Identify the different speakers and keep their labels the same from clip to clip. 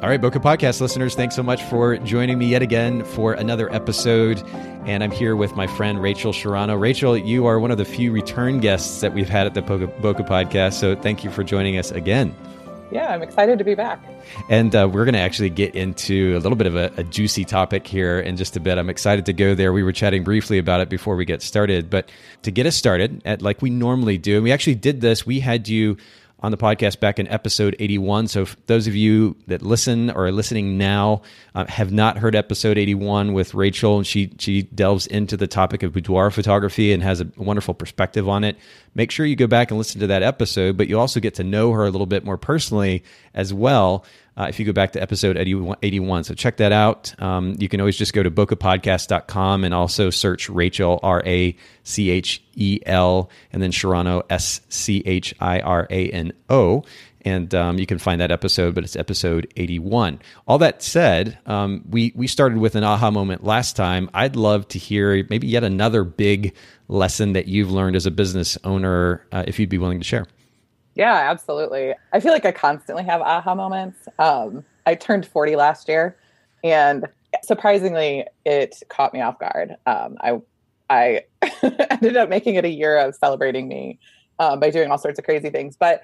Speaker 1: All right, Bokeh Podcast listeners, thanks so much for joining me yet again for another episode. And I'm here with my friend Rachel Schirano. Rachel, you are one of the few return guests that we've had at the Boca, Bokeh Podcast. So thank you for joining us again.
Speaker 2: Yeah, I'm excited to be back.
Speaker 1: And uh, we're going to actually get into a little bit of a, a, juicy topic here in just a bit. I'm excited to go there. We were chatting briefly about it before we get started. But to get us started, at like we normally do, and we actually did this, we had you on the podcast back in episode 81. So, those of you that listen or are listening now uh, have not heard episode 81 with Rachel, and she she delves into the topic of boudoir photography and has a wonderful perspective on it. Make sure you go back and listen to that episode, but you also get to know her a little bit more personally as well uh, if you go back to episode 81. So check that out. Um, you can always just go to bokehpodcast.com and also search Rachel, R A C H E L, and then Schirano, S C H I R A N O. And um, you can find that episode, but it's episode 81. All that said, um, we, we started with an aha moment last time. I'd love to hear maybe yet another big lesson that you've learned as a business owner, uh, if you'd be willing to share.
Speaker 2: Yeah, absolutely. I feel like I constantly have aha moments. Um, I turned 40 last year, and surprisingly, it caught me off guard. Um, I I ended up making it a year of celebrating me um, by doing all sorts of crazy things. But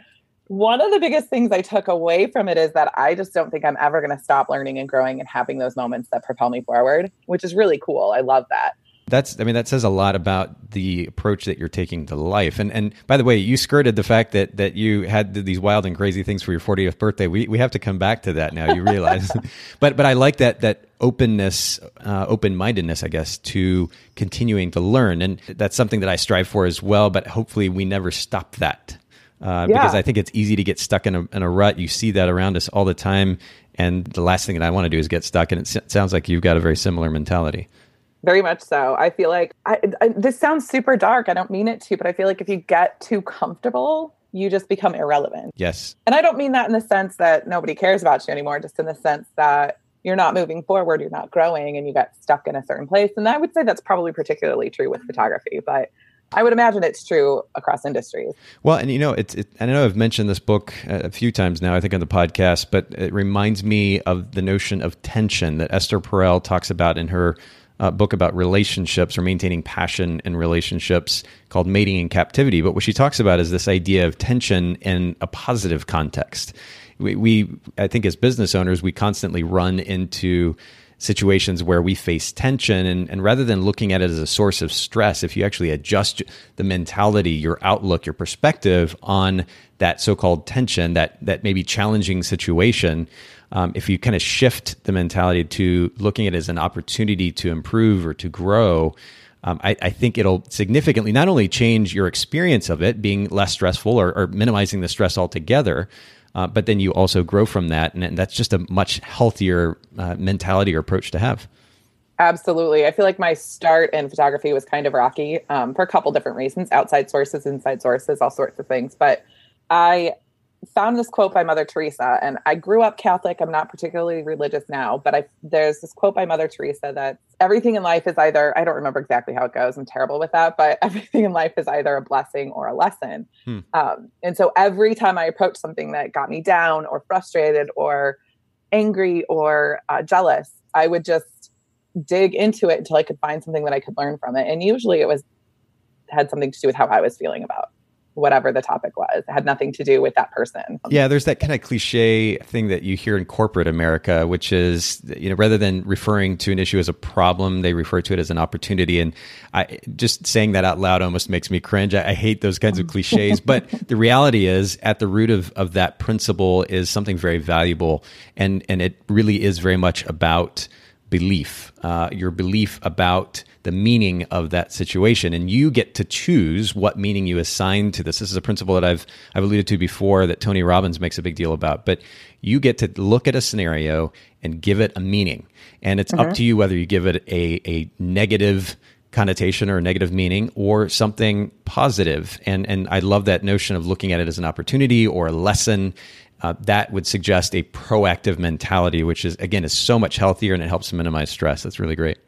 Speaker 2: one of the biggest things I took away from it is that I just don't think I'm ever going to stop learning and growing and having those moments that propel me forward, which is really cool. I love that.
Speaker 1: That's I mean that says a lot about the approach that you're taking to life. And and by the way, you skirted the fact that that you had these wild and crazy things for your 40th birthday. We we have to come back to that now. You realize, but but I like that that openness, uh, open mindedness, I guess, to continuing to learn, and that's something that I strive for as well. But hopefully, we never stop that. Uh, yeah. Because I think it's easy to get stuck in a, in a rut. You see that around us all the time. And the last thing that I want to do is get stuck. And it sounds like you've got a very similar mentality.
Speaker 2: Very much so. I feel like I, I, this sounds super dark. I don't mean it to, but I feel like if you get too comfortable, you just become irrelevant.
Speaker 1: Yes.
Speaker 2: And I don't mean that in the sense that nobody cares about you anymore, just in the sense that you're not moving forward, you're not growing, and you get stuck in a certain place. And I would say that's probably particularly true with photography. But I would imagine it's true across industries.
Speaker 1: Well, and you know, it's. It, I know I've mentioned this book a few times now. I think on the podcast, but it reminds me of the notion of tension that Esther Perel talks about in her uh, book about relationships or maintaining passion in relationships called Mating in Captivity. But what she talks about is this idea of tension in a positive context. We, we I think, as business owners, we constantly run into situations where we face tension and, and rather than looking at it as a source of stress if you actually adjust the mentality your outlook your perspective on that so-called tension that that maybe challenging situation um, if you kind of shift the mentality to looking at it as an opportunity to improve or to grow, um, I, I, think it'll significantly not only change your experience of it being less stressful or, or minimizing the stress altogether, uh, but then you also grow from that. And, and that's just a much healthier uh, mentality or approach to have.
Speaker 2: Absolutely. I feel like my start in photography was kind of rocky um, for a couple different reasons outside sources, inside sources, all sorts of things. But I found this quote by Mother Teresa, and I grew up Catholic. I'm not particularly religious now, but I there's this quote by Mother Teresa that everything in life is either I don't remember exactly how it goes. I'm terrible with that, but everything in life is either a blessing or a lesson. Hmm. Um, and so every time I approached something that got me down or frustrated or angry or uh, jealous, I would just dig into it until I could find something that I could learn from it. And usually it was had something to do with how I was feeling about whatever the topic was. It had nothing to do with that person.
Speaker 1: Yeah, there's that kind of cliche thing that you hear in corporate America, which is, you know, rather than referring to an issue as a problem, they refer to it as an opportunity. And I just saying that out loud almost makes me cringe. I, I hate those kinds of cliches. but the reality is, at the root of, of that principle is something very valuable. And, and it really is very much about belief, uh, your belief about the meaning of that situation, and you get to choose what meaning you assign to this. This is a principle that I've I've alluded to before that Tony Robbins makes a big deal about. But you get to look at a scenario and give it a meaning, and it's mm-hmm. up to you whether you give it a a negative connotation or a negative meaning or something positive. And and I love that notion of looking at it as an opportunity or a lesson. Uh, that would suggest a proactive mentality, which is again is so much healthier and it helps minimize stress. That's really great.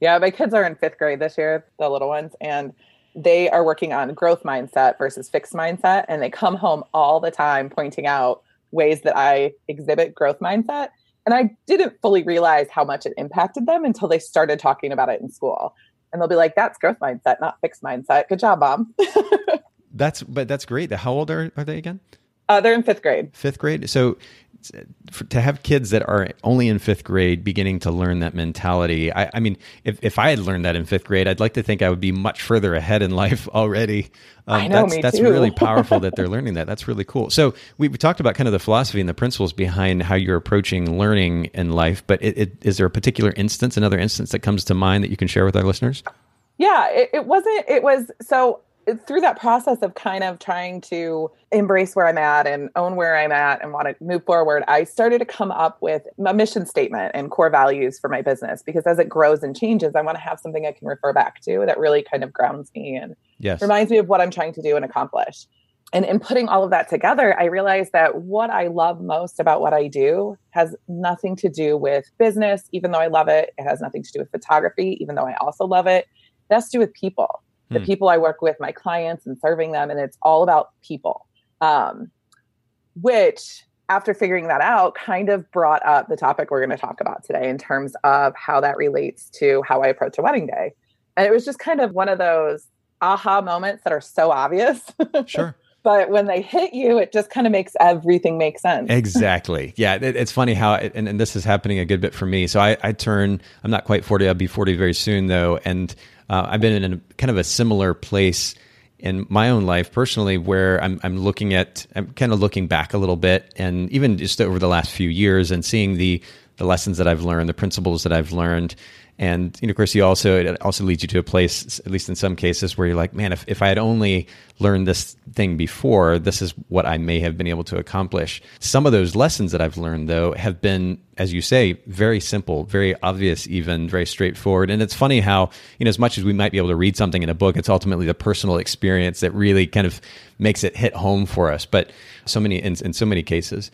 Speaker 2: Yeah, my kids are in fifth grade this year, the little ones, and they are working on growth mindset versus fixed mindset, and they come home all the time pointing out ways that I exhibit growth mindset. And I didn't fully realize how much it impacted them until they started talking about it in school and they'll be like, "That's growth mindset, not fixed mindset." Good job, mom.
Speaker 1: that's but that's great. How old are are they again?
Speaker 2: Uh, they're in fifth grade.
Speaker 1: Fifth grade. So for, to have kids that are only in fifth grade beginning to learn that mentality, I, I, mean, if, if I had learned that in fifth grade, I'd like to think I would be much further ahead in life already.
Speaker 2: Um, I know,
Speaker 1: that's
Speaker 2: me
Speaker 1: that's
Speaker 2: too.
Speaker 1: really powerful that they're learning that. That's really cool. So we, we, talked about kind of the philosophy and the principles behind how you're approaching learning in life, but it, it, is there a particular instance, another instance that comes to mind that you can share with our listeners?
Speaker 2: Yeah, it, it wasn't, it was so through that process of kind of trying to embrace where I'm at and own where I'm at and want to move forward, I started to come up with a mission statement and core values for my business because as it grows and changes, I want to have something I can refer back to that really kind of grounds me and yes. reminds me of what I'm trying to do and accomplish. And in putting all of that together, I realized that what I love most about what I do has nothing to do with business, even though I love it. It has nothing to do with photography, even though I also love it. It has to do with people the hmm. people I work with, my clients, and serving them. And it's all about people, um, which after figuring that out, kind of brought up the topic we're going to talk about today in terms of how that relates to how I approach a wedding day. And it was just kind of one of those aha moments that are so obvious.
Speaker 1: Sure.
Speaker 2: but when they hit you, it just kind of makes everything make sense.
Speaker 1: exactly. Yeah. It, it's funny how, it, and, and, this is happening a good bit for me. So I, I turn, I'm not quite 40, I'll be 40 very soon though. And uh, I've been in a kind of a similar place in my own life personally where I'm, I'm looking at I'm kind of looking back a little bit and even just over the last few years and seeing the the lessons that I've learned the principles that I've learned and you know, of course, you also it also leads you to a place, at least in some cases, where you're like, man, if, if I had only learned this thing before, this is what I may have been able to accomplish. Some of those lessons that I've learned, though, have been, as you say, very simple, very obvious, even very straightforward. And it's funny how you know, as much as we might be able to read something in a book, it's ultimately the personal experience that really kind of makes it hit home for us. But so many in, in so many cases.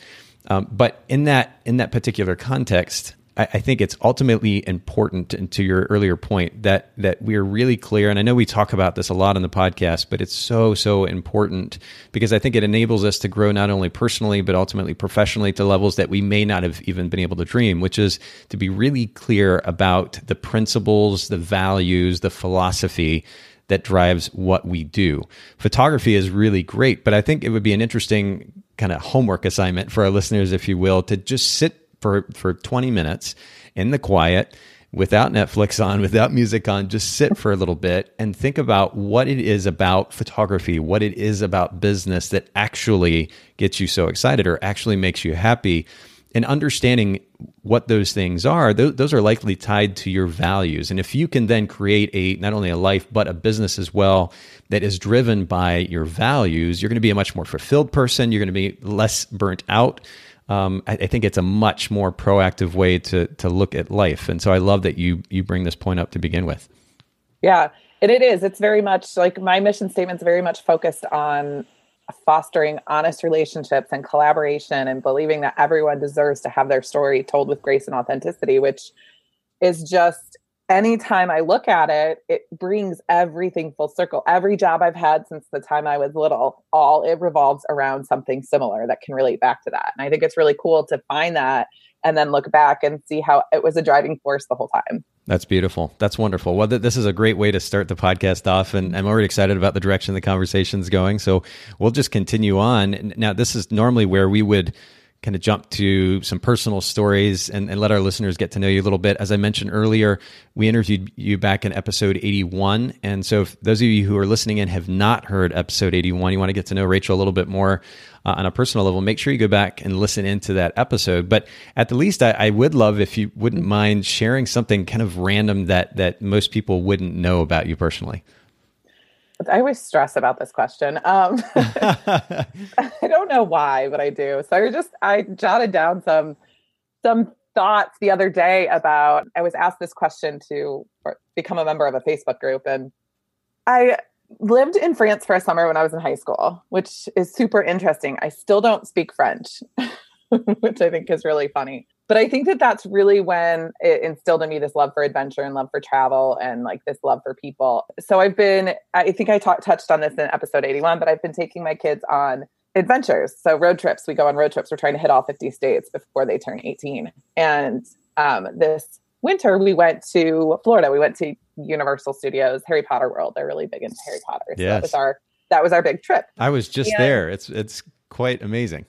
Speaker 1: Um, but in that in that particular context, I, think it's ultimately important, and to your earlier point, that that we are really clear. And I know we talk about this a lot on the podcast, but it's so so important because I think it enables us to grow not only personally but ultimately professionally to levels that we may not have even been able to dream. Which is to be really clear about the principles, the values, the philosophy that drives what we do. Photography is really great, but I think it would be an interesting kind of homework assignment for our listeners, if you will, to just sit for for 20 minutes in the quiet without Netflix on, without music on, just sit for a little bit and think about what it is about photography, what it is about business that actually gets you so excited or actually makes you happy. And understanding what those things are, those are likely tied to your values. And if you can then create a not only a life but a business as well that is driven by your values, you're going to be a much more fulfilled person. You're going to be less burnt out um, I, I, think it's a much more proactive way to to look at life. And so I love that you you bring this point up to begin with.
Speaker 2: Yeah, and it is. It's very much like my mission statement is very much focused on fostering honest relationships and collaboration and believing that everyone deserves to have their story told with grace and authenticity, which is just anytime I look at it, it brings everything full circle. Every job I've had since the time I was little, all it revolves around something similar that can relate back to that. And I think it's really cool to find that and then look back and see how it was a driving force the whole time.
Speaker 1: That's beautiful. That's wonderful. Well, th- this is a great way to start the podcast off, and I'm already excited about the direction the conversation's going. So we'll just continue on. Now, this is normally where we would kind of jump to some personal stories and, and, let our listeners get to know you a little bit. As I mentioned earlier, we interviewed you back in episode 81. And so, if those of you who are listening in have not heard episode 81, you want to get to know Rachel a little bit more uh, on a personal level, make sure you go back and listen into that episode. But at the least, I, I would love if you wouldn't mind sharing something kind of random that, that most people wouldn't know about you personally.
Speaker 2: I always stress about this question. Um, I don't know why, but I do. So I just I jotted down some some thoughts the other day about. I was asked this question to become a member of a Facebook group, and I lived in France for a summer when I was in high school, which is super interesting. I still don't speak French, which I think is really funny but I think that that's really when it instilled in me this love for adventure and love for travel and like this love for people. So I've been, I think I talk, touched on this in episode 81, but I've been taking my kids on adventures. So road trips, we go on road trips. We're trying to hit all 50 states before they turn 18. And um, this winter, we went to Florida. We went to Universal Studios, Harry Potter World. They're really big into Harry Potter. So yes. that was our that was our big trip.
Speaker 1: I was just and, there. It's it's quite amazing.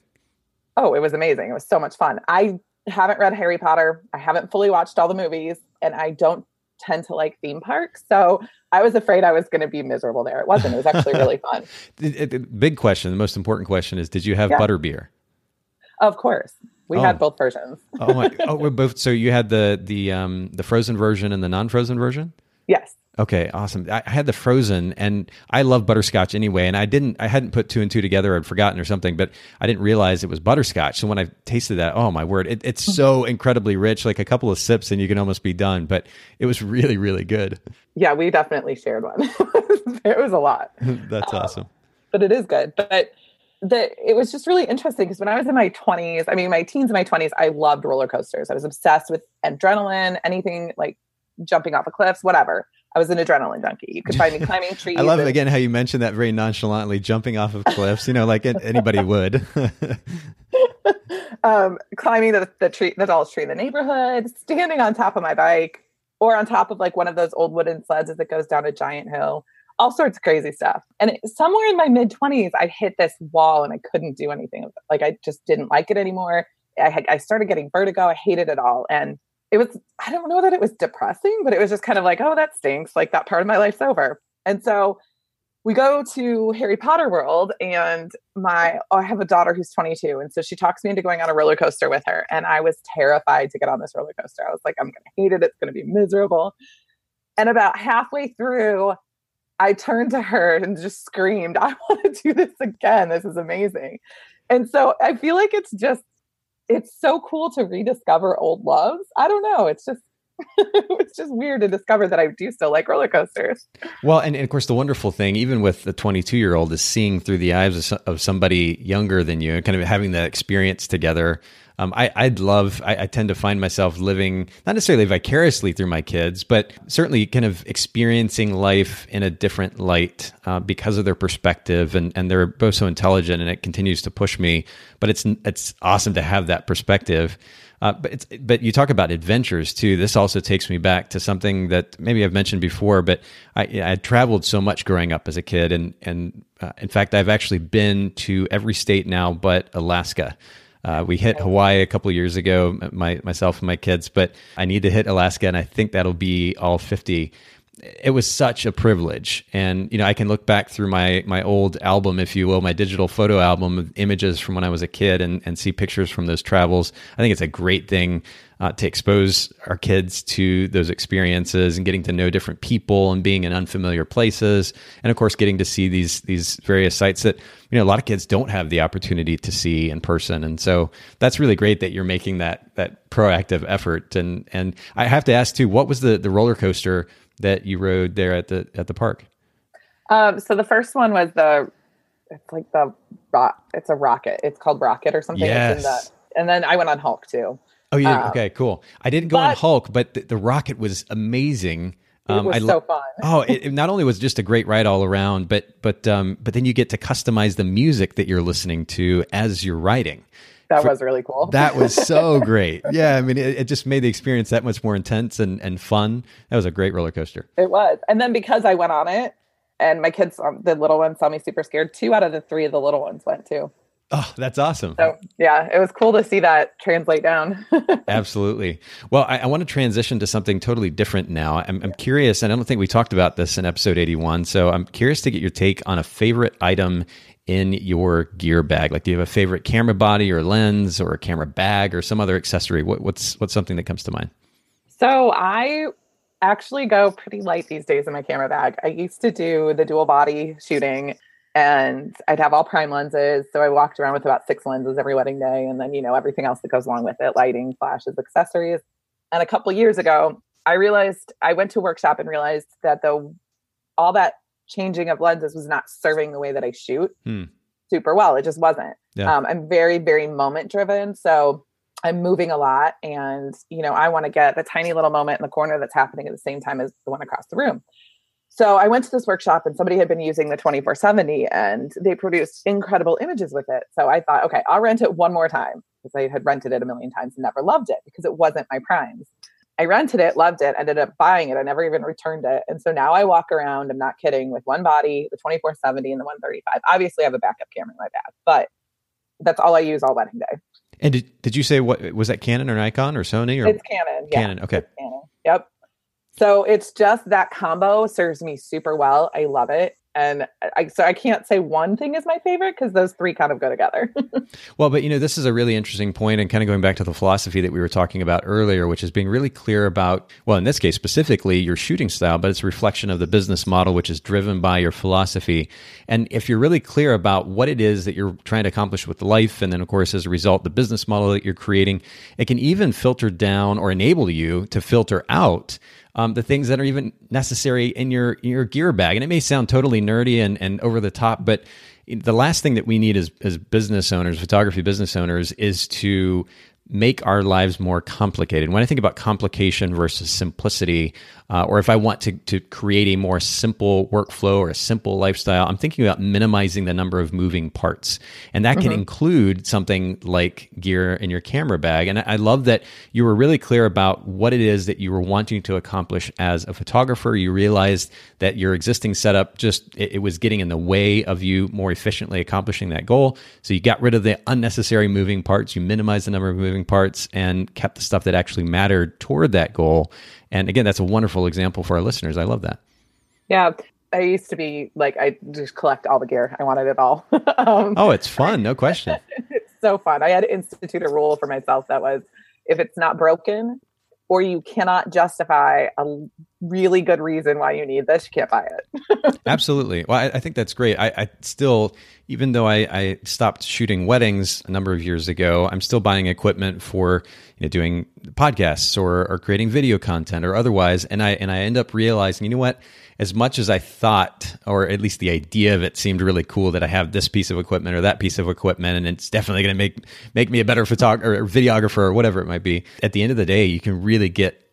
Speaker 2: Oh, it was amazing. It was so much fun. I haven't read Harry Potter. I haven't fully watched all the movies, and I don't tend to like theme parks. So I was afraid I was going to be miserable there. It wasn't. It was actually really fun.
Speaker 1: the, the, big question, the most important question is: Did you have yeah. butterbeer?
Speaker 2: Of course, we oh. had both versions.
Speaker 1: oh my! Oh, we're both. So you had the the um the frozen version and the non-frozen version.
Speaker 2: Yes.
Speaker 1: Okay, awesome. I, had the frozen, and I love butterscotch anyway. And I didn't, I hadn't put two and two together. I'd forgotten or something, but I didn't realize it was butterscotch. So when I tasted that, oh my word, it, it's so incredibly rich. Like a couple of sips, and you can almost be done. But it was really, really good.
Speaker 2: Yeah, we definitely shared one. it was a lot.
Speaker 1: That's um, awesome.
Speaker 2: But it is good. But the it was just really interesting because when I was in my 20s, I mean my teens and my 20s, I loved roller coasters. I was obsessed with adrenaline, anything like jumping off of cliffs, whatever. I was an adrenaline junkie. You could find me climbing trees.
Speaker 1: I love and, again how you mentioned that very nonchalantly, jumping off of cliffs. You know, like anybody would.
Speaker 2: um, climbing the, the tree, the tallest tree in the neighborhood, standing on top of my bike, or on top of like one of those old wooden sleds as it goes down a giant hill. All sorts of crazy stuff. And it, somewhere in my mid twenties, I hit this wall and I couldn't do anything. Like I just didn't like it anymore. I, had, I started getting vertigo. I hated it all, and it was i don't know that it was depressing but it was just kind of like oh that stinks. Like that part of my life's over. And so we go to harry potter world and my oh, i have a daughter who's 22 and so she talks me into going on a roller coaster with her and i was terrified to get on this roller coaster. I was like i'm gonna hate it. It's gonna be miserable. And about halfway through i turned to her and just screamed i want to do this again. This is amazing. And so i feel like it's just it's so cool to rediscover old loves. I don't know. It's just it's just weird to discover that I do still like roller coasters.
Speaker 1: Well, and, and of course, the wonderful thing, even with the 22 year old, is seeing through the eyes of, of somebody younger than you, and kind of having that experience together um, I, I'd love, I, I, tend to find myself living, not necessarily vicariously through my kids, but certainly kind of experiencing life in a different light uh, because of their perspective. And, and they're both so intelligent and it continues to push me. But it's, it's awesome to have that perspective. Uh, but it's, but you talk about adventures too. This also takes me back to something that maybe I've mentioned before. But I, I traveled so much growing up as a kid, and and uh, in fact, I've actually been to every state now but Alaska. Uh, we hit Hawaii a couple years ago, my myself and my kids, but I need to hit Alaska, and I think that'll be all fifty. It was such a privilege, and you know I can look back through my my old album, if you will, my digital photo album of images from when I was a kid, and and see pictures from those travels. I think it's a great thing uh, to expose our kids to those experiences and getting to know different people and being in unfamiliar places, and of course getting to see these these various sites that you know a lot of kids don't have the opportunity to see in person. And so that's really great that you're making that that proactive effort. And and I have to ask too, what was the the roller coaster that you rode there at the at the park?
Speaker 2: Um, so the first one was the it's like the rock. It's a rocket. It's called Rocket or something.
Speaker 1: Yes.
Speaker 2: The, and then I went on Hulk too.
Speaker 1: Oh, yeah. Um, okay, cool. I didn't go but, on Hulk, but the, the, rocket was amazing.
Speaker 2: Um, it was I, so fun.
Speaker 1: oh, it, it, not only was just a great ride all around, but but um, but then you get to customize the music that you're listening to as you're riding.
Speaker 2: That For, was really cool.
Speaker 1: that was so great. Yeah, I mean, it, it, just made the experience that much more intense and, and fun. That was a great roller coaster.
Speaker 2: It was, and then because I went on it, and my kids, um, the little ones, saw me super scared. Two out of the three of the little ones went too.
Speaker 1: Oh, that's awesome.
Speaker 2: So, yeah, it was cool to see that translate down.
Speaker 1: Absolutely. Well, I, I, want to transition to something totally different now. I'm, I'm, curious, and I don't think we talked about this in episode 81. So I'm curious to get your take on a favorite item in your gear bag. Like, do you have a favorite camera body or lens or a camera bag or some other accessory? What, what's what's something that comes to mind?
Speaker 2: So I actually go pretty light these days in my camera bag. I used to do the dual body shooting and I'd have all prime lenses. So I walked around with about six lenses every wedding day, and then you know everything else that goes along with it: lighting, flashes, accessories. And a couple years ago, I realized I went to a workshop and realized that the all that changing of lenses was not serving the way that I shoot hmm. super well. It just wasn't. Yeah. Um, I'm very, very moment driven. So I'm moving a lot, and you know I want to get the tiny little moment in the corner that's happening at the same time as the one across the room. So I went to this workshop and somebody had been using the 2470 and they produced incredible images with it. So I thought, okay, I'll rent it one more time because I had rented it a million times and never loved it because it wasn't my primes. I rented it, loved it, ended up buying it. I never even returned it. And so now I walk around, I'm not kidding, with one body, the 2470 and the 135. Obviously, I have a backup camera in my bag, but that's all I use all wedding day.
Speaker 1: And did, did you say what was that Canon or Nikon or Sony or
Speaker 2: it's Canon?
Speaker 1: Yeah, Canon. Okay.
Speaker 2: Canon. Yep. So it's just that combo serves me super well. I love it. And I, so I can't say one thing is my favorite because those three kind of go together.
Speaker 1: well, but you know, this is a really interesting point and kind of going back to the philosophy that we were talking about earlier, which is being really clear about, well, in this case specifically, your shooting style, but it's a reflection of the business model, which is driven by your philosophy. And if you're really clear about what it is that you're trying to accomplish with life, and then, of course, as a result, the business model that you're creating, it can even filter down or enable you to filter out um, the things that are even necessary in your your gear bag. And it may sound totally nerdy and, and over the top, but the last thing that we need as, as business owners, photography business owners, is to make our lives more complicated. When I think about complication versus simplicity, uh, or if I want to, to create a more simple workflow or a simple lifestyle, I'm thinking about minimizing the number of moving parts. And that can mm-hmm. include something like gear in your camera bag. And I love that you were really clear about what it is that you were wanting to accomplish as a photographer. You realized that your existing setup just, it, it was getting in the way of you more efficiently accomplishing that goal. So you got rid of the unnecessary moving parts, you minimized the number of moving parts and kept the stuff that actually mattered toward that goal. And again, that's a wonderful example for our listeners. I love that.
Speaker 2: Yeah. I used to be like, I just collect all the gear. I wanted it all. um,
Speaker 1: oh, it's fun. No question.
Speaker 2: it's so fun. I had to institute a rule for myself that was if it's not broken or you cannot justify a really good reason why you need this, you can't buy it.
Speaker 1: Absolutely. Well, I, I, think that's great. I, I still, even though I, I, stopped shooting weddings a number of years ago, I'm still buying equipment for you know, doing podcasts or, or creating video content or otherwise. And I and I end up realizing, you know what? As much as I thought, or at least the idea of it seemed really cool that I have this piece of equipment or that piece of equipment, and it's definitely going to make make me a better photographer or videographer or whatever it might be. At the end of the day, you can really get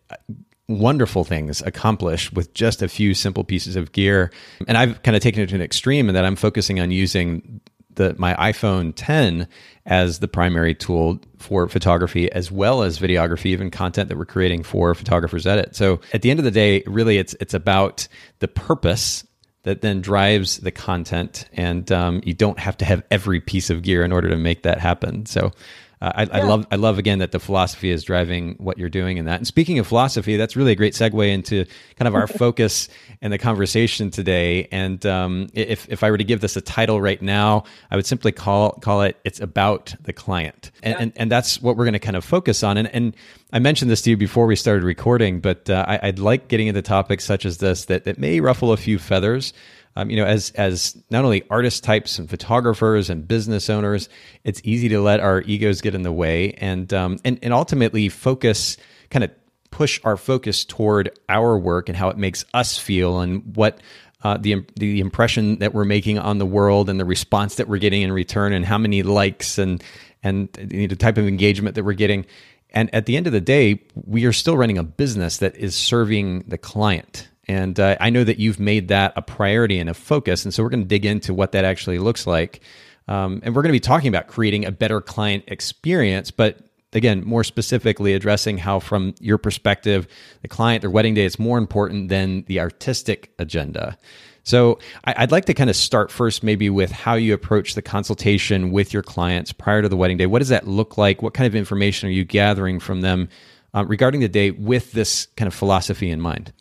Speaker 1: wonderful things accomplished with just a few simple pieces of gear. And I've kind of taken it to an extreme in that I'm focusing on using the my iPhone 10 as the primary tool for photography as well as videography, even content that we're creating for photographers edit. So at the end of the day, really it's it's about the purpose that then drives the content and um, you don't have to have every piece of gear in order to make that happen. So uh, I, yeah. I, love I love again that the philosophy is driving what you're doing in that. And speaking of philosophy, that's really a great segue into kind of our focus and the conversation today. And um, if if I were to give this a title right now, I would simply call call it "It's about the client," and yeah. and, and that's what we're going to kind of focus on. And and I mentioned this to you before we started recording, but uh, I, would like getting into topics such as this that that may ruffle a few feathers um, you know, as as not only artist types and photographers and business owners, it's easy to let our egos get in the way and um, and and ultimately focus kind of push our focus toward our work and how it makes us feel and what uh, the the impression that we're making on the world and the response that we're getting in return and how many likes and and the type of engagement that we're getting. And at the end of the day, we are still running a business that is serving the client. And uh, I know that you've made that a priority and a focus. And so we're going to dig into what that actually looks like. Um, and we're going to be talking about creating a better client experience, but again, more specifically addressing how, from your perspective, the client, their wedding day is more important than the artistic agenda. So I'd like to kind of start first, maybe with how you approach the consultation with your clients prior to the wedding day. What does that look like? What kind of information are you gathering from them uh, regarding the day with this kind of philosophy in mind?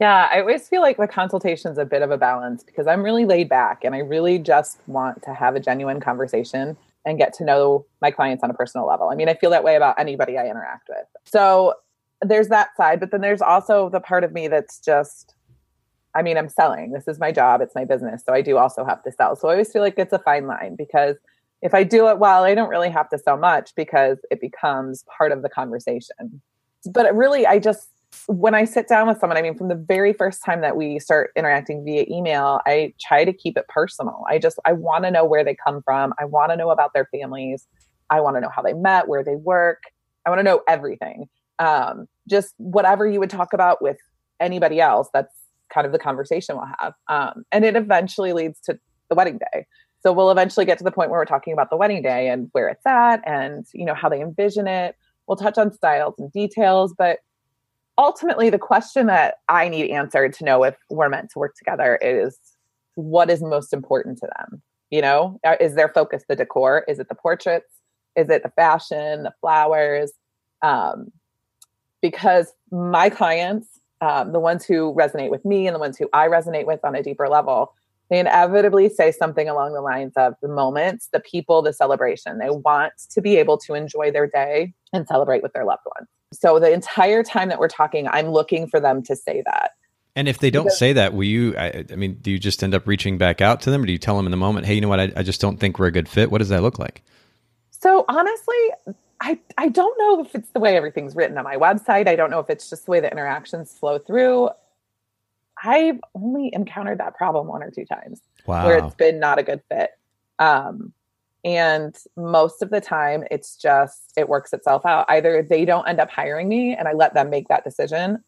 Speaker 2: Yeah, I always feel like the consultation is a bit of a balance because I'm really laid back and I really just want to have a genuine conversation and get to know my clients on a personal level. I mean, I feel that way about anybody I interact with. So there's that side, but then there's also the part of me that's just, I mean, I'm selling. This is my job, it's my business. So I do also have to sell. So I always feel like it's a fine line because if I do it well, I don't really have to sell much because it becomes part of the conversation. But really, I just, when I sit down with someone, I mean, from the very first time that we start interacting via email, I try to keep it personal. I just, I want to know where they come from. I want to know about their families. I want to know how they met, where they work. I want to know everything. Um, just whatever you would talk about with anybody else, that's kind of the conversation we'll have. Um, and it eventually leads to the wedding day. So we'll eventually get to the point where we're talking about the wedding day and where it's at and, you know, how they envision it. We'll touch on styles and details, but ultimately the question that I need answered to know if we're meant to work together is what is most important to them? You know, uh, is their focus the decor? Is it the portraits? Is it the fashion, the flowers? Um, because my clients, um, the ones who resonate with me and the ones who I resonate with on a deeper level, they inevitably say something along the lines of the moments, the people, the celebration. They want to be able to enjoy their day and celebrate with their loved ones. So the entire time that we're talking, I'm looking for them to say that.
Speaker 1: And if they don't because, say that, will you? I, I, mean, do you just end up reaching back out to them, or do you tell them in the moment, "Hey, you know what? I, I just don't think we're a good fit." What does that look like?
Speaker 2: So honestly, I I don't know if it's the way everything's written on my website. I don't know if it's just the way the interactions flow through. I've only encountered that problem one or two times wow. where it's been not a good fit. Um, and most of the time, it's just, it works itself out. Either they don't end up hiring me and I let them make that decision.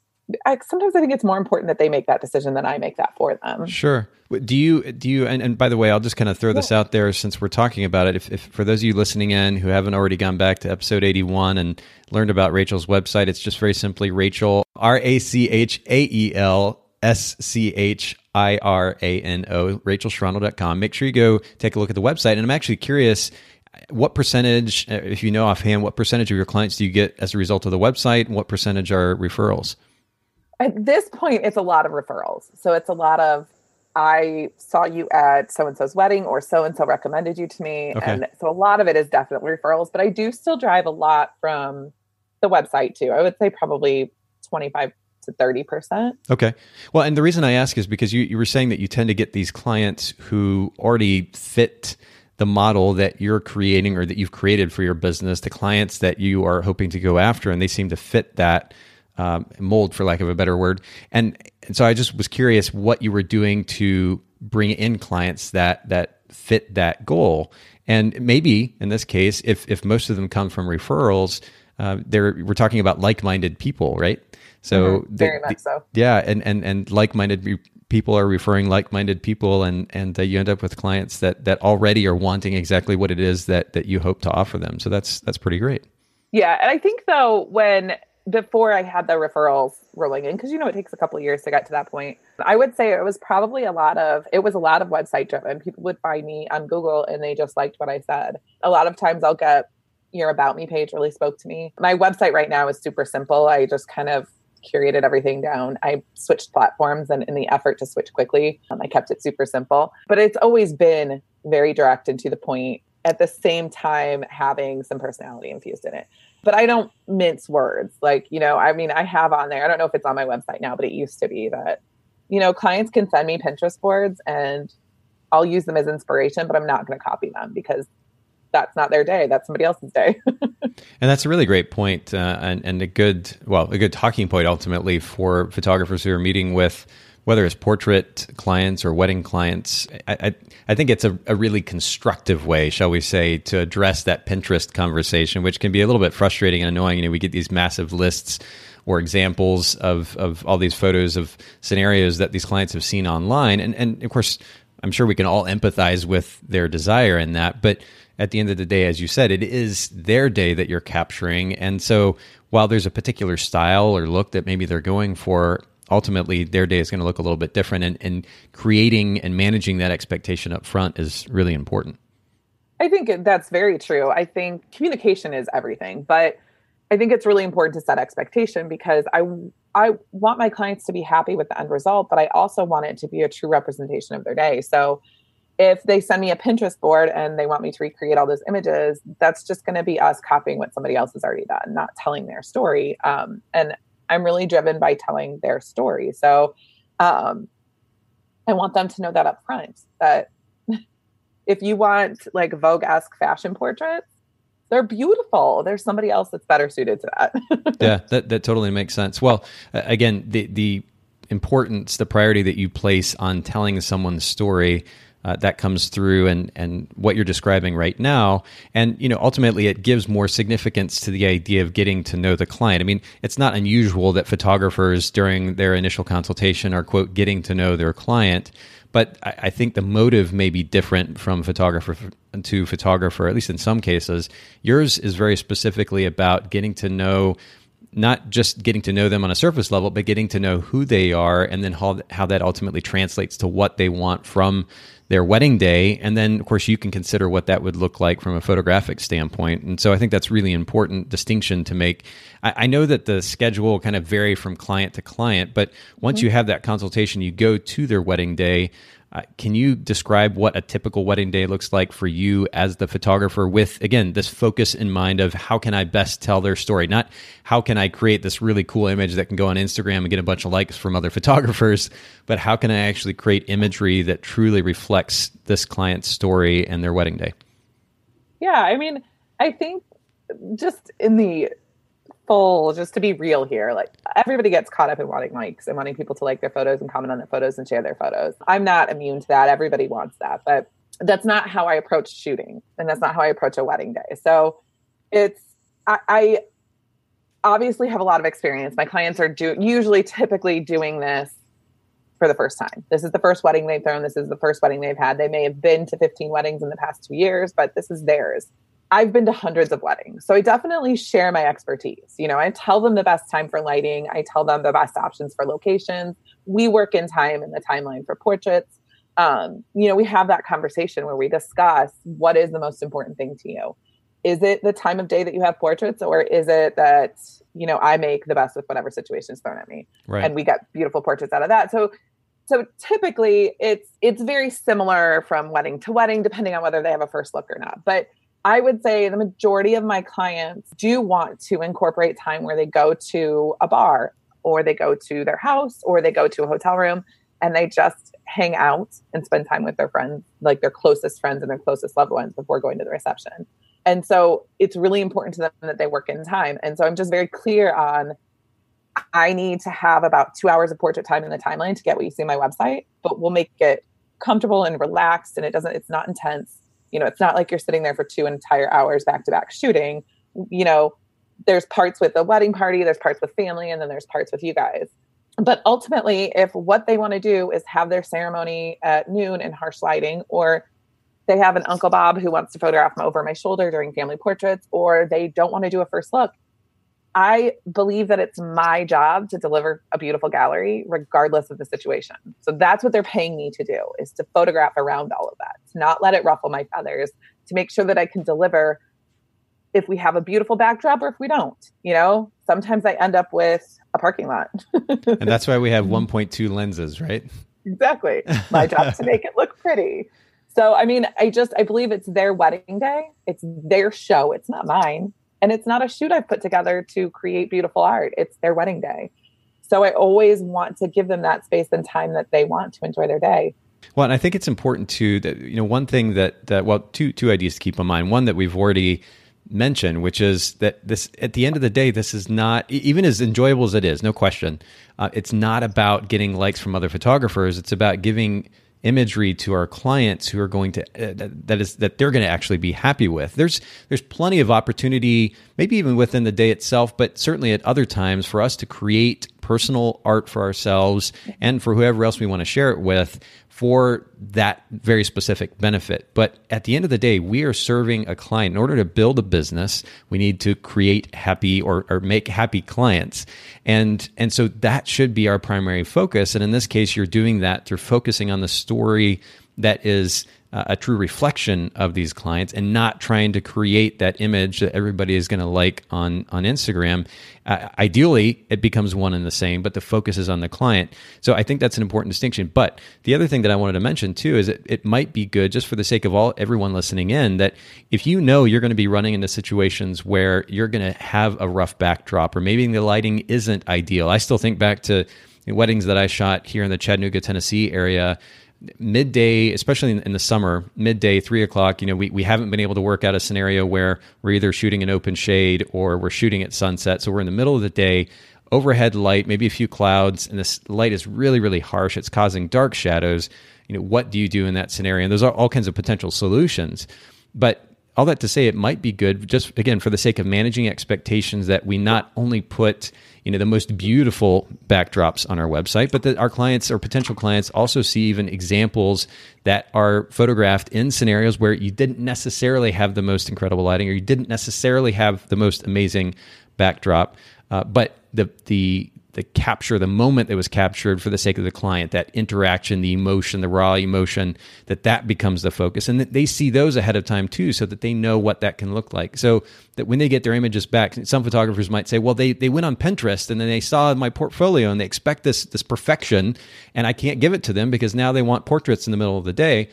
Speaker 2: I, sometimes I think it's more important that they make that decision than I make that for them.
Speaker 1: Sure. Do you, do you, and, and by the way, I'll just kind of throw this out there since we're talking about it. If, if for those of you listening in who haven't already gone back to episode 81 and learned about Rachel's website, it's just very simply Rachel, R A C H A E L S C H I R A N O, rachaelschirano.com. Make sure you go take a look at the website. And I'm actually curious what percentage, uh, if you know offhand, what percentage of your clients do you get as a result of the website? And what percentage are referrals?
Speaker 2: At this point, it's a lot of referrals. So it's a lot of, I saw you at so and so's wedding, or so and so recommended you to me. Okay. And so a lot of it is definitely referrals, but I do still drive a lot from the website too. I would say probably 25 to 30%.
Speaker 1: Okay. Well, and the reason I ask is because you, you were saying that you tend to get these clients who already fit the model that you're creating or that you've created for your business, the clients that you are hoping to go after, and they seem to fit that um, mold, for lack of a better word. And, and so I just was curious what you were doing to bring in clients that that fit that goal. And maybe in this case, if if most of them come from referrals, uh, we're talking about like-minded people, right? So
Speaker 2: mm-hmm. very much so.
Speaker 1: Yeah, and and and like-minded people are referring like-minded people, and and uh, you end up with clients that that already are wanting exactly what it is that that you hope to offer them. So that's that's pretty great.
Speaker 2: Yeah, and I think though when before I had the referrals rolling in, because you know it takes a couple of years to get to that point. I would say it was probably a lot of it was a lot of website driven. People would find me on Google and they just liked what I said. A lot of times I'll get your about me page really spoke to me. My website right now is super simple. I just kind of curated everything down. I switched platforms and in the effort to switch quickly, um, I kept it super simple. But it's always been very direct and to the point at the same time having some personality infused in it. But I don't mince words. Like, you know, I mean, I have on there, I don't know if it's on my website now, but it used to be that, you know, clients can send me Pinterest boards and I'll use them as inspiration, but I'm not going to copy them because that's not their day. That's somebody else's day.
Speaker 1: and that's a really great point, uh, and, and a good, well, a good talking point ultimately for photographers who are meeting with whether it's portrait clients or wedding clients. I, I, I think it's a, a, really constructive way, shall we say, to address that Pinterest conversation, which can be a little bit frustrating and annoying. You know, we get these massive lists or examples of, of all these photos of scenarios that these clients have seen online. And, and of course, I'm sure we can all empathize with their desire in that. But at the end of the day, as you said, it is their day that you're capturing. And so while there's a particular style or look that maybe they're going for, ultimately their day is going to look a little bit different. And, and creating and managing that expectation up front is really important.
Speaker 2: I think that's very true. I think communication is everything, but I think it's really important to set expectation because I I want my clients to be happy with the end result, but I also want it to be a true representation of their day. So if they send me a Pinterest board and they want me to recreate all those images, that's just going to be us copying what somebody else has already done, not telling their story. Um, and I'm really driven by telling their story. So um, I want them to know that up front that if you want like Vogue esque fashion portraits, they're beautiful. There's somebody else that's better suited to
Speaker 1: that. yeah, that, that totally makes sense. Well, again, the, the importance, the priority that you place on telling someone's story uh, that comes through and and what you're describing right now and you know ultimately it gives more significance to the idea of getting to know the client i mean it's not unusual that photographers during their initial consultation are quote getting to know their client but I, I think the motive may be different from photographer to photographer at least in some cases. Yours is very specifically about getting to know not just getting to know them on a surface level, but getting to know who they are and then how, how that ultimately translates to what they want from their wedding day. And then, of course, you can consider what that would look like from a photographic standpoint. And so I think that's really important distinction to make. I, I know that the schedule kind of vary from client to client, but once mm-hmm. you have that consultation, you go to their wedding day. Uh, can you describe what a typical wedding day looks like for you as the photographer with, again, this focus in mind of how can I best tell their story? Not how can I create this really cool image that can go on Instagram and get a bunch of likes from other photographers, but how can I actually create imagery that truly reflects this client's story and their wedding day?
Speaker 2: Yeah, I mean, I think just in the full just to be real here like everybody gets caught up in wanting likes and wanting people to like their photos and comment on their photos and share their photos. I'm not immune to that. Everybody wants that but that's not how i approach shooting and that's not how i approach a wedding day. So it's i, I obviously have a lot of experience. My clients are do usually typically doing this for the first time. This is the first wedding they've thrown. This is the first wedding they've had. They may have been to 15 weddings in the past two years but this is theirs I've been to hundreds of weddings. So I definitely share my expertise. You know, I tell them the best time for lighting, I tell them the best options for locations. We work in time in the timeline for portraits. Um, you know, we have that conversation where we discuss what is the most important thing to you. Is it the time of day that you have portraits, or is it that you know I make the best with whatever situation is thrown at me, right. and we get beautiful portraits out of that? So so typically it's it's very similar from wedding to wedding depending on whether they have a first look or not but I would say the majority of my clients do want to incorporate time where they go to a bar or they go to their house or they go to a hotel room and they just hang out and spend time with their friends, like their closest friends and their closest loved ones before going to the reception. And so it's really important to them that they work in time. And so I'm just very clear on I need to have about two hours of portrait time in the timeline to get what you see on my website, but we'll make it comfortable and relaxed and it doesn't, it's not intense you know it's not like you're sitting there for two entire hours back to back shooting. You know there's parts with the wedding party there's parts with family and then there's parts with you guys. But ultimately if what they want to do is have their ceremony at noon in harsh lighting or they have an uncle bob who wants to photograph them over my shoulder during family portraits or they don't want to do a first look I believe that it's my job to deliver a beautiful gallery regardless of the situation. So that's what they're paying me to do is to photograph around all of that, to not let it ruffle my feathers, to make sure that I can deliver if we have a beautiful backdrop or if we don't. You know, sometimes I end up with a parking lot.
Speaker 1: and that's why we have 1.2 lenses, right?
Speaker 2: Exactly. My job to make it look pretty. So, I mean, I just, I believe it's their wedding day. It's their show. It's not mine. And it's not a shoot I've put together to create beautiful art, it's their wedding day. So I always want to give them that space and time that they want to enjoy their day.
Speaker 1: Well, and I think it's important too that you know one thing that that well two two ideas to keep in mind. One that we've already mentioned, which is that this at the end of the day, this is not even as enjoyable as it is, no question. Uh, it's not about getting likes from other photographers. It's about giving imagery to our clients who are going to uh, that is that they're going to actually be happy with. There's there's plenty of opportunity maybe even within the day itself but certainly at other times for us to create personal art for ourselves and for whoever else we want to share it with for that very specific benefit. But at the end of the day, we are serving a client. In order to build a business, we need to create happy or, or make happy clients. And, and so that should be our primary focus. And in this case, you're doing that through focusing on the story that is a true reflection of these clients and not trying to create that image that everybody is going to like on on Instagram. Uh, ideally, it becomes one and the same, but the focus is on the client. So I think that's an important distinction. But the other thing that I wanted to mention too is that it might be good, just for the sake of all everyone listening in, that if you know you're going to be running into situations where you're going to have a rough backdrop, or maybe the lighting isn't ideal. I still think back to weddings that I shot here in the Chattanooga, Tennessee area midday, especially in, in, the summer, midday, three o'clock, you know, we, we haven't been able to work out a scenario where we're either shooting an open shade or we're shooting at sunset. So we're in the middle of the day, overhead light, maybe a few clouds, and this light is really, really harsh. It's causing dark shadows. You know, what do you do in that scenario? And those are all kinds of potential solutions. But all that to say, it might be good, just again, for the sake of managing expectations, that we not only put you know the most beautiful backdrops on our website, but that our clients or potential clients also see even examples that are photographed in scenarios where you didn't necessarily have the most incredible lighting or you didn't necessarily have the most amazing backdrop, uh, but the the the capture, the moment that was captured for the sake of the client, that interaction, the emotion, the raw emotion, that that becomes the focus. And that they see those ahead of time too, so that they know what that can look like. So that when they get their images back, some photographers might say, well, they, they went on Pinterest and then they saw my portfolio and they expect this, this perfection and I can't give it to them because now they want portraits in the middle of the day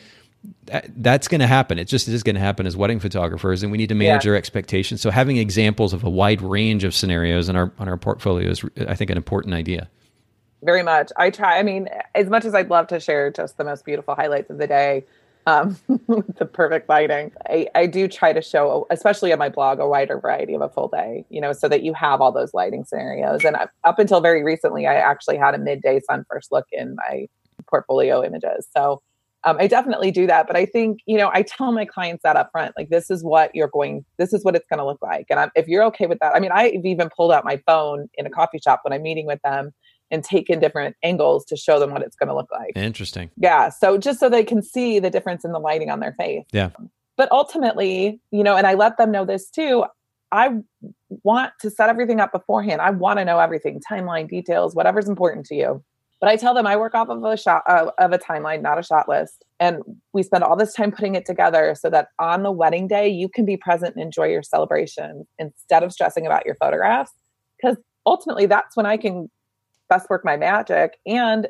Speaker 1: that, that's going to happen. It just is going to happen as wedding photographers, and we need to manage yeah. our expectations. So having examples of a wide range of scenarios in our on our portfolio is, I think, an important idea.
Speaker 2: Very much. I try. I mean, as much as I'd love to share just the most beautiful highlights of the day, um, the perfect lighting, I, I do try to show, especially on my blog, a wider variety of a full day. You know, so that you have all those lighting scenarios. And up until very recently, I actually had a midday sun first look in my portfolio images. So um, I definitely do that. But I think, you know, I tell my clients that up front, like, this is what you're going, this is what it's going to look like. And I'm, if you're okay with that, I mean, I've even pulled out my phone in a coffee shop when I'm meeting with them and taken different angles to show them what it's going to look like.
Speaker 1: Interesting.
Speaker 2: Yeah. So just so they can see the difference in the lighting on their face.
Speaker 1: Yeah.
Speaker 2: But ultimately, you know, and I let them know this too. I want to set everything up beforehand. I want to know everything, timeline, details, whatever's important to you. But I tell them I work off of a shot uh, of a timeline, not a shot list. And we spend all this time putting it together so that on the wedding day, you can be present and enjoy your celebration instead of stressing about your photographs. Because ultimately, that's when I can best work my magic and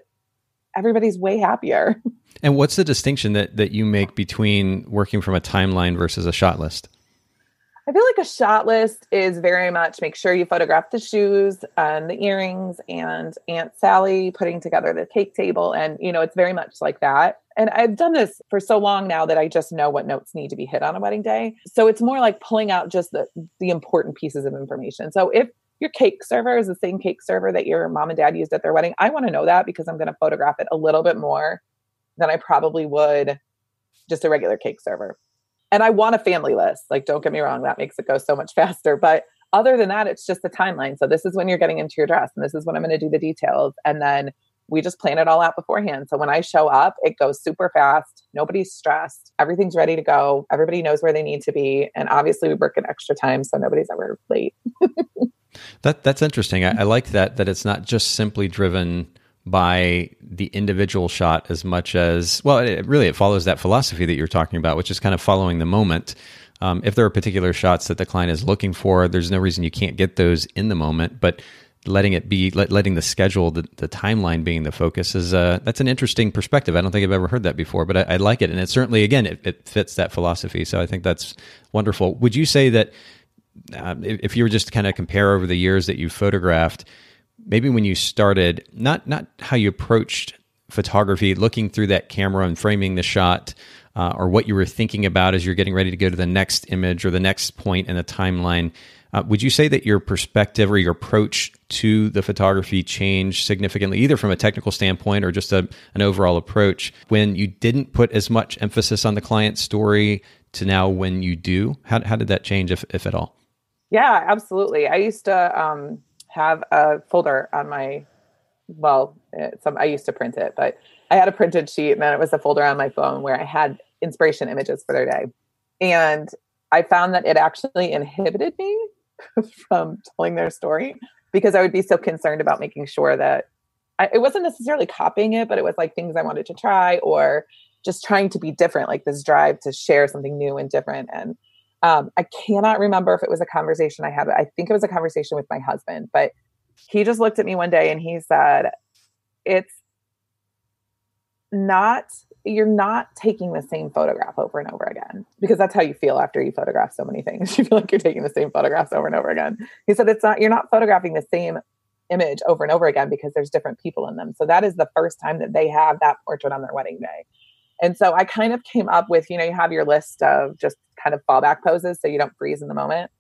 Speaker 2: everybody's way happier.
Speaker 1: And what's the distinction that, that you make between working from a timeline versus a shot list?
Speaker 2: I feel like a shot list is very much make sure you photograph the shoes and the earrings and Aunt Sally putting together the cake table. And, you know, it's very much like that. And I've done this for so long now that I just know what notes need to be hit on a wedding day. So it's more like pulling out just the, the important pieces of information. So if your cake server is the same cake server that your mom and dad used at their wedding, I want to know that because I'm going to photograph it a little bit more than I probably would just a regular cake server and I want a family list. Like, don't get me wrong, that makes it go so much faster. But other than that, it's just a timeline. So this is when you're getting into your dress, and this is when I'm going to do the details, and then we just plan it all out beforehand. So when I show up, it goes super fast. Nobody's stressed. Everything's ready to go. Everybody knows where they need to be, and obviously we work an extra time, so nobody's ever late.
Speaker 1: that that's interesting. I, I like that that it's not just simply driven by the individual shot as much as well it, really it follows that philosophy that you're talking about which is kind of following the moment. Um, if there are particular shots that the client is looking for there's no reason you can't get those in the moment but letting it be let, letting the schedule the, the timeline being the focus is uh, that's an interesting perspective. I don't think i've ever heard that before but i, I like it. And it certainly again it, it, fits that philosophy. So i think that's wonderful. Would you say that uh, if, if you were just to kind of compare over the years that you've photographed maybe when you started, not not how you approached photography, looking through that camera and framing the shot, uh, or what you were thinking about as you're getting ready to go to the next image or the next point in the timeline. Uh, would you say that your perspective or your approach to the photography changed significantly, either from a technical standpoint or just a, an overall approach, when you didn't put as much emphasis on the client story to now when you do? How, how did that change, if, if at all?
Speaker 2: Yeah, absolutely. I used to um, have a folder on my well, it, some I used to print it, but I had a printed sheet and then it was a folder on my phone where I had inspiration images for their day. And I found that it actually inhibited me from telling their story because I would be so concerned about making sure that I, it wasn't necessarily copying it, but it was like things I wanted to try or just trying to be different, like this drive to share something new and different. And um, I cannot remember if it was a conversation I had. I think it was a conversation with my husband, but he just looked at me one day and he said, It's not, you're not taking the same photograph over and over again because that's how you feel after you photograph so many things. You feel like you're taking the same photographs over and over again. He said, It's not, you're not photographing the same image over and over again because there's different people in them. So that is the first time that they have that portrait on their wedding day. And so I kind of came up with, you know, you have your list of just kind of fallback poses so you don't freeze in the moment.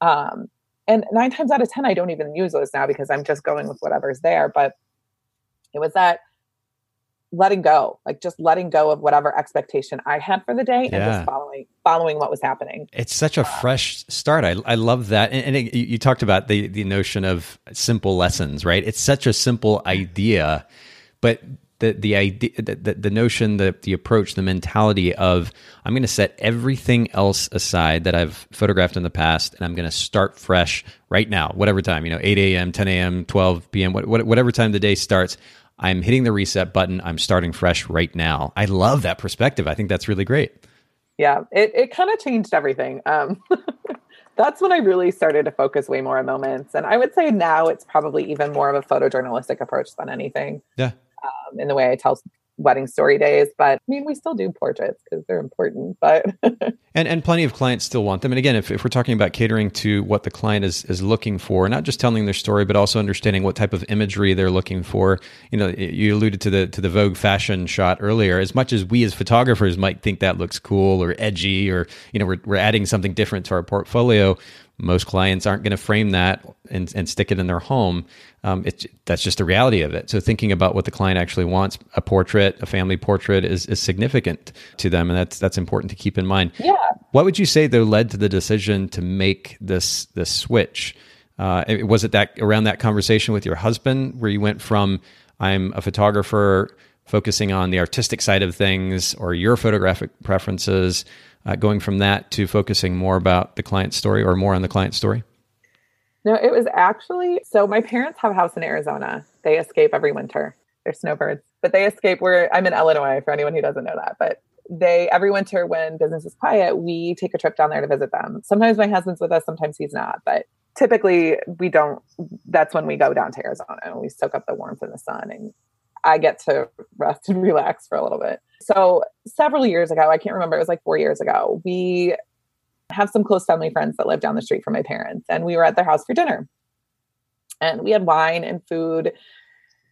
Speaker 2: Um, and nine times out of 10, I don't even use those now because I'm just going with whatever's there. But it was that letting go, like just letting go of whatever expectation I had for the day yeah. and just following following what was happening.
Speaker 1: It's such a fresh start. I, I love that. And, and it, you talked about the the notion of simple lessons, right? It's such a simple idea, but the the idea the, the notion the the approach the mentality of i'm going to set everything else aside that i've photographed in the past and i'm going to start fresh right now whatever time you know 8 a.m 10 a.m 12 p.m whatever time the day starts i'm hitting the reset button i'm starting fresh right now. I love that perspective. I think that's really great.
Speaker 2: Yeah it, it kind of changed everything. Um, that's when i really started to focus way more on moments and i would say now it's probably even more of a photojournalistic approach than anything.
Speaker 1: Yeah
Speaker 2: um, in the way I tell wedding story days but i mean we still do portraits because they're important but
Speaker 1: and and plenty of clients still want them. And again if, if we're talking about catering to what the client is is looking for not just telling their story but also understanding what type of imagery they're looking for you know you alluded to the to the vogue fashion shot earlier. As much as we as photographers might think that looks cool or edgy or you know we're, we're adding something different to our portfolio most clients aren't going to frame that and, and stick it in their home. Um, it's that's just the reality of it. So thinking about what the client actually wants, a portrait, a family portrait, is is significant to them, and that's that's important to keep in mind.
Speaker 2: Yeah.
Speaker 1: What would you say though led to the decision to make this this switch? Uh, was it that around that conversation with your husband where you went from I'm a photographer focusing on the artistic side of things or your photographic preferences uh, going from that to focusing more about the client story or more on the client story?
Speaker 2: No, it was actually so my parents have a house in Arizona. They escape every winter. They're snowbirds, but they escape where I'm in Illinois for anyone who doesn't know that. But they every winter when business is quiet, we take a trip down there to visit them. Sometimes my husband's with us, sometimes he's not, but typically we don't that's when we go down to Arizona and we soak up the warmth and the sun and I get to rest and relax for a little bit. So several years ago, I can't remember, it was like four years ago, we have some close family friends that live down the street from my parents, and we were at their house for dinner. And we had wine and food.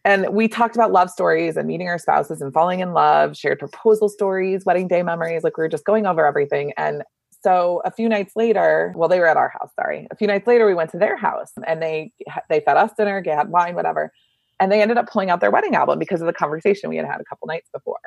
Speaker 2: And we talked about love stories and meeting our spouses and falling in love, shared proposal stories, wedding day memories. Like we were just going over everything. And so a few nights later, well, they were at our house, sorry. A few nights later, we went to their house and they they fed us dinner, had wine, whatever. And they ended up pulling out their wedding album because of the conversation we had had a couple nights before.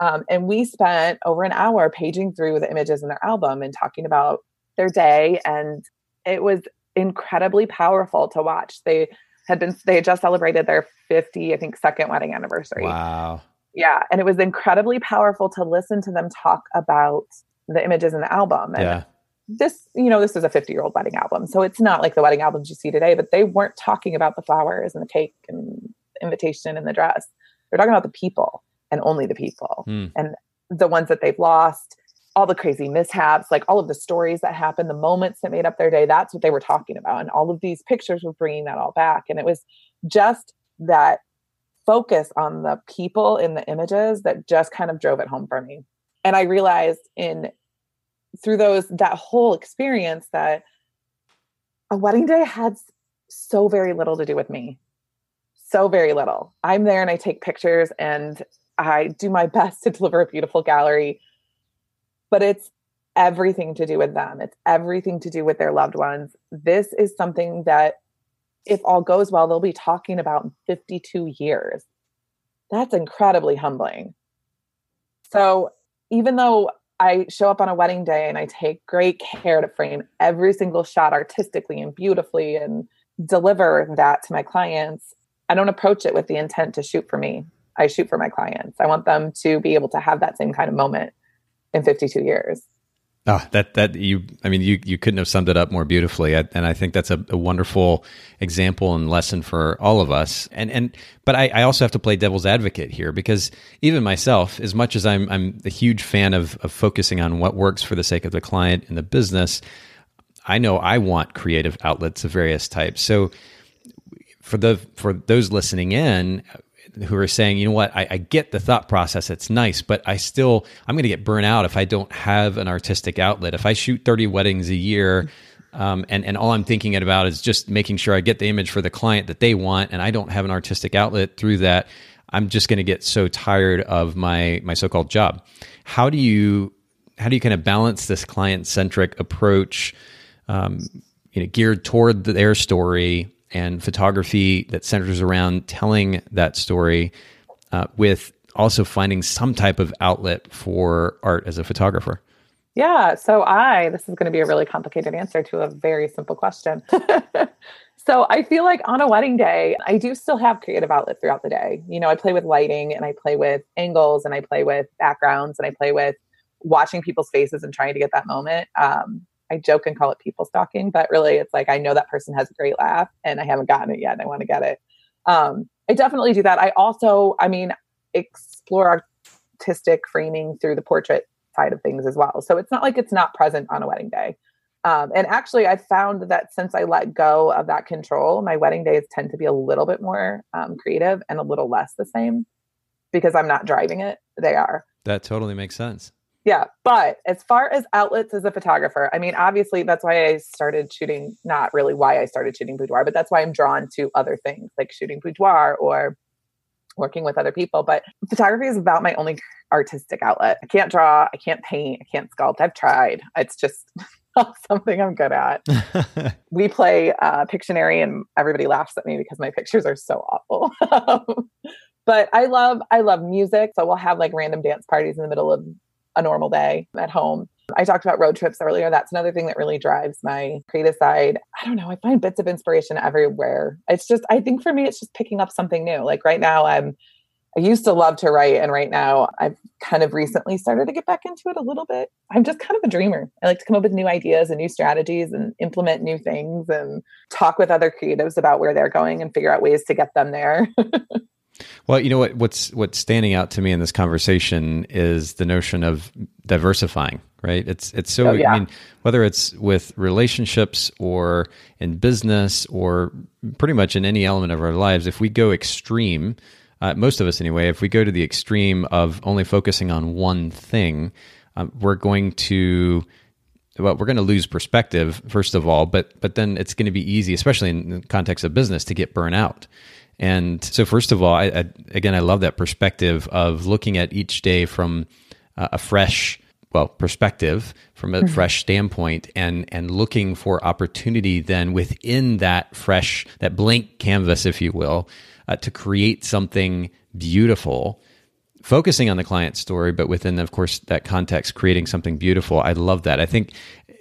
Speaker 2: Um, and we spent over an hour paging through the images in their album and talking about their day. And it was incredibly powerful to watch. They had been, they had just celebrated their 50, I think, second wedding anniversary.
Speaker 1: Wow.
Speaker 2: Yeah. And it was incredibly powerful to listen to them talk about the images in the album. And
Speaker 1: yeah.
Speaker 2: this, you know, this is a 50 year old wedding album. So it's not like the wedding albums you see today, but they weren't talking about the flowers and the cake and the invitation and the dress. They're talking about the people and only the people mm. and the ones that they've lost all the crazy mishaps like all of the stories that happened the moments that made up their day that's what they were talking about. And all of these pictures were bringing that all back. And it was just that focus on the people in the images that just kind of drove it home for me. And i realized in through those that whole experience that a wedding day had so very little to do with me. So very little. I'm there and i take pictures and I do my best to deliver a beautiful gallery, but it's everything to do with them. It's everything to do with their loved ones. This is something that, if all goes well, they'll be talking about in 52 years. That's incredibly humbling. So, even though I show up on a wedding day and I take great care to frame every single shot artistically and beautifully and deliver that to my clients, I don't approach it with the intent to shoot for me. I shoot for my clients. I want them to be able to have that same kind of moment in 52 years.
Speaker 1: Oh, that that you I mean you you couldn't have summed it up more beautifully, I, and I think that's a, a, wonderful example and lesson for all of us. And and but I, I, also have to play devil's advocate here because even myself, as much as I'm I'm a huge fan of of focusing on what works for the sake of the client and the business, I know I want creative outlets of various types. So for the for those listening in, who are saying, you know what, I, I get the thought process, it's nice, but I still, I'm going to get burnt out if I don't have an artistic outlet. If I shoot 30 weddings a year, um, and and all I'm thinking about is just making sure I get the image for the client that they want, and I don't have an artistic outlet through that. I'm just going to get so tired of my my so-called job. How do you how do you kind of balance this client centric approach, um, you know, geared toward their story and photography that centers around telling that story uh, with also finding some type of outlet for art as a photographer?
Speaker 2: Yeah. So I, this is going to be a really complicated answer to a very simple question. so I feel like on a wedding day, I do still have creative outlet throughout the day. You know, I play with lighting and I play with angles and I play with backgrounds and I play with watching people's faces and trying to get that moment. Um, I joke and call it people stalking, but really it's like I know that person has a great laugh and I haven't gotten it yet and I want to get it. Um, I definitely do that. I also, I mean, explore artistic framing through the portrait side of things as well. So it's not like it's not present on a wedding day. Um, and actually, I found that since I let go of that control, my wedding days tend to be a little bit more um, creative and a little less the same because I'm not driving it. They are.
Speaker 1: That totally makes sense.
Speaker 2: Yeah. But as far as outlets as a photographer, I mean, obviously that's why I started shooting, not really why I started shooting boudoir, but that's why I'm drawn to other things like shooting boudoir or working with other people. But photography is about my only artistic outlet. I can't draw, I can't paint, I can't sculpt. I've tried. It's just not something I'm good at. we play uh, Pictionary and everybody laughs at me because my pictures are so awful. but I love I love music. So we'll have like random dance parties in the middle of a normal day at home. I talked about road trips earlier. That's another thing that really drives my creative side. I don't know. I find bits of inspiration everywhere. It's just, I think for me, it's just picking up something new. Like right now, I'm, I used to love to write, and right now I've kind of recently started to get back into it a little bit. I'm just kind of a dreamer. I like to come up with new ideas and new strategies and implement new things and talk with other creatives about where they're going and figure out ways to get them there.
Speaker 1: Well, you know what what's what's standing out to me in this conversation is the notion of diversifying, right? It's it's so
Speaker 2: oh, yeah.
Speaker 1: I mean, whether it's with relationships or in business or pretty much in any element of our lives, if we go extreme, uh, most of us anyway, if we go to the extreme of only focusing on one thing, um, we're going to well, we're going to lose perspective first of all, but but then it's going to be easy, especially in the context of business, to get burnt out. And so, first of all, I, I, again, I love that perspective of looking at each day from uh, a fresh, well, perspective, from a mm-hmm. fresh standpoint, and and looking for opportunity then within that fresh, that blank canvas, if you will, uh, to create something beautiful focusing on the client story, but within, of course, that context, creating something beautiful. I love that. I think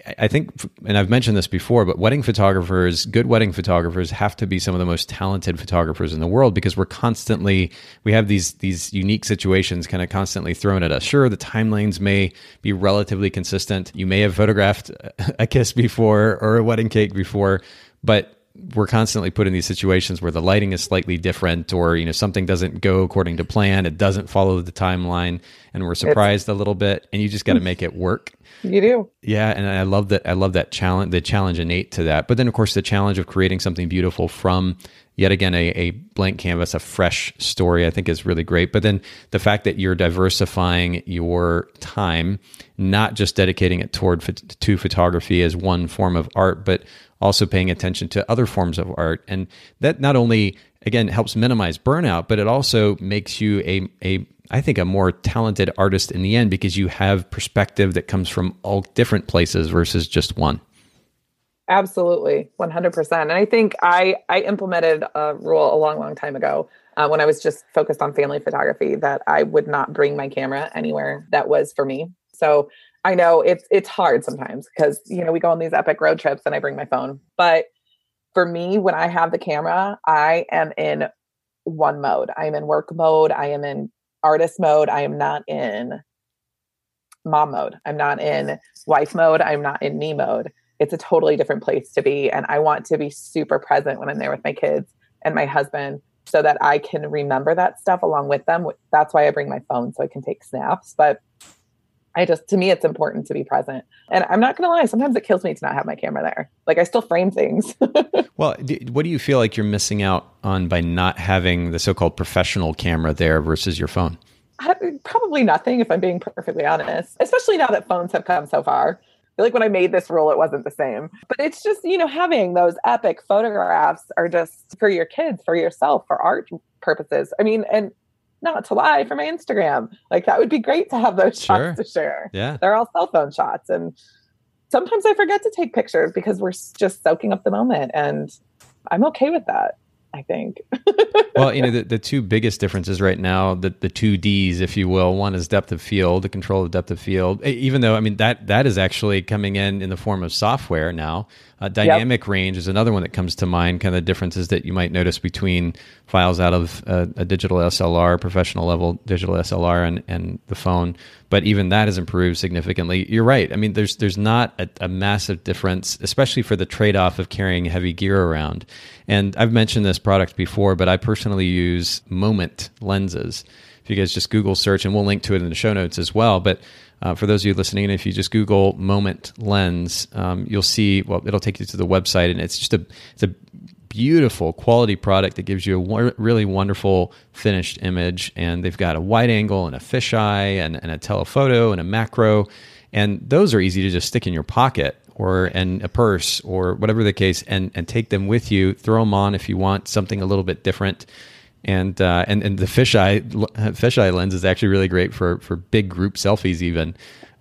Speaker 1: I think, and I've mentioned this before, but wedding photographers, good wedding photographers, have to be some of the most talented photographers in the world because we're constantly we have these these unique situations kind of constantly thrown at us. Sure, the timelines may be relatively consistent. You may have photographed a kiss before or a wedding cake before, but we're constantly put in these situations where the lighting is slightly different or you know something doesn't go according to plan it doesn't follow the timeline and we're surprised it's, a little bit and you just got to hmm. make it work
Speaker 2: you do.
Speaker 1: Yeah, and I love that. I love that challenge. The challenge innate to that, but then of course the challenge of creating something beautiful from yet again a, a blank canvas, a fresh story. I think is really great. But then the fact that you're diversifying your time, not just dedicating it toward to photography as one form of art, but also paying attention to other forms of art, and that not only again helps minimize burnout, but it also makes you a a I think, a more talented artist in the end because you have perspective that comes from all different places versus just one.
Speaker 2: Absolutely, 100%. And I think I, I implemented a rule a long, long time ago uh, when I was just focused on family photography that I would not bring my camera anywhere that was for me. So I know it's it's hard sometimes because you know we go on these epic road trips and I bring my phone. But for me, when I have the camera, I am in one mode. I am in work mode. I am in artist mode. I am not in mom mode. I'm not in wife mode. I'm not in me mode. It's a totally different place to be. And I want to be super present when I'm there with my kids and my husband so that I can remember that stuff along with them. That's why I bring my phone so I can take snaps. But I just, to me, it's important to be present. And I'm not going to lie, sometimes it kills me to not have my camera there. Like I still frame things.
Speaker 1: well, what do you feel like you're missing out on by not having the so called professional camera there versus your phone?
Speaker 2: I, probably nothing, if I'm being perfectly honest, especially now that phones have come so far. I feel like when I made this rule, it wasn't the same. But it's just, you know, having those epic photographs are just for your kids, for yourself, for art purposes. I mean, and not to lie, for my Instagram. Like that would be great to have those sure. shots to share.
Speaker 1: Yeah.
Speaker 2: They're all cell phone shots. And sometimes I forget to take pictures because we're just soaking up the moment. And I'm okay with that. I think.
Speaker 1: well, you know, the, the two biggest differences right now, the, the two Ds, if you will, one is depth of field, the control of depth of field. Even though, I mean, that that is actually coming in in the form of software now. Uh, dynamic yep. range is another one that comes to mind. Kind of the differences that you might notice between files out of a, a digital SLR, professional level digital SLR, and and the phone. But even that has improved significantly. You're right. I mean, there's there's not a, a massive difference, especially for the trade off of carrying heavy gear around. And I've mentioned this product before, but I personally use Moment lenses. If you guys just Google search, and we'll link to it in the show notes as well. But uh, for those of you listening, and if you just Google Moment lens, um, you'll see. Well, it'll take you to the website, and it's just a it's a beautiful quality product that gives you a really wonderful finished image. And they've got a wide angle and a fisheye and, and a telephoto and a macro, and those are easy to just stick in your pocket or in a purse or whatever the case, and and take them with you. Throw them on if you want something a little bit different. And uh, and and the fisheye fisheye lens is actually really great for for big group selfies even.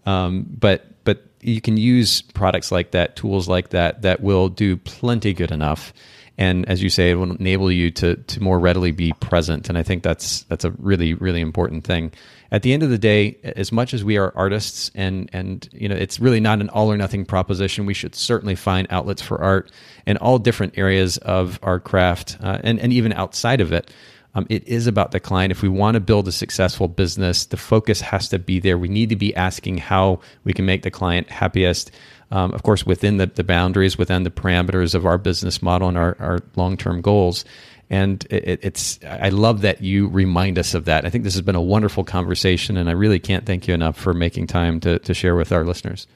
Speaker 1: Um, but but you can use products like that, tools like that, that will do plenty good enough. And as you say, it will enable you to to more readily be present. And I think that's that's a really really important thing at the end of the day, as much as we are artists and and you know it's really not an all or nothing proposition, we should certainly find outlets for art in all different areas of our craft uh, and and even outside of it. Um, it is about the client. If we want to build a successful business, the focus has to be there. We need to be asking how we can make the client happiest. Um, of course, within the, the boundaries, within the parameters of our business model and our, our long term goals and it, it's I love that you remind us of that. I think this has been a wonderful conversation, and I really can't thank you enough for making time to to share with our listeners.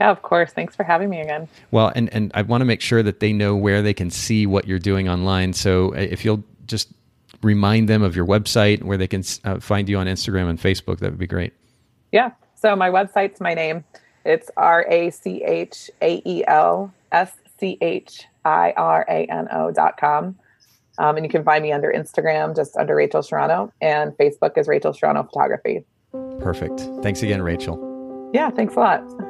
Speaker 2: Yeah, of course. Thanks for having me again.
Speaker 1: Well, and and I want to make sure that they know where they can see what you're doing online. So uh, if you'll just remind them of your website where they can uh, find you on Instagram and Facebook, that would be great.
Speaker 2: Yeah. So my website's my name. It's R A C H A E L S C H I R A N O dot com. Um, and you can find me under Instagram, just under Rachael Schirano, and Facebook is Rachael Schirano Photography.
Speaker 1: Perfect. Thanks again, Rachael.
Speaker 2: Yeah, thanks a lot.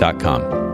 Speaker 1: com.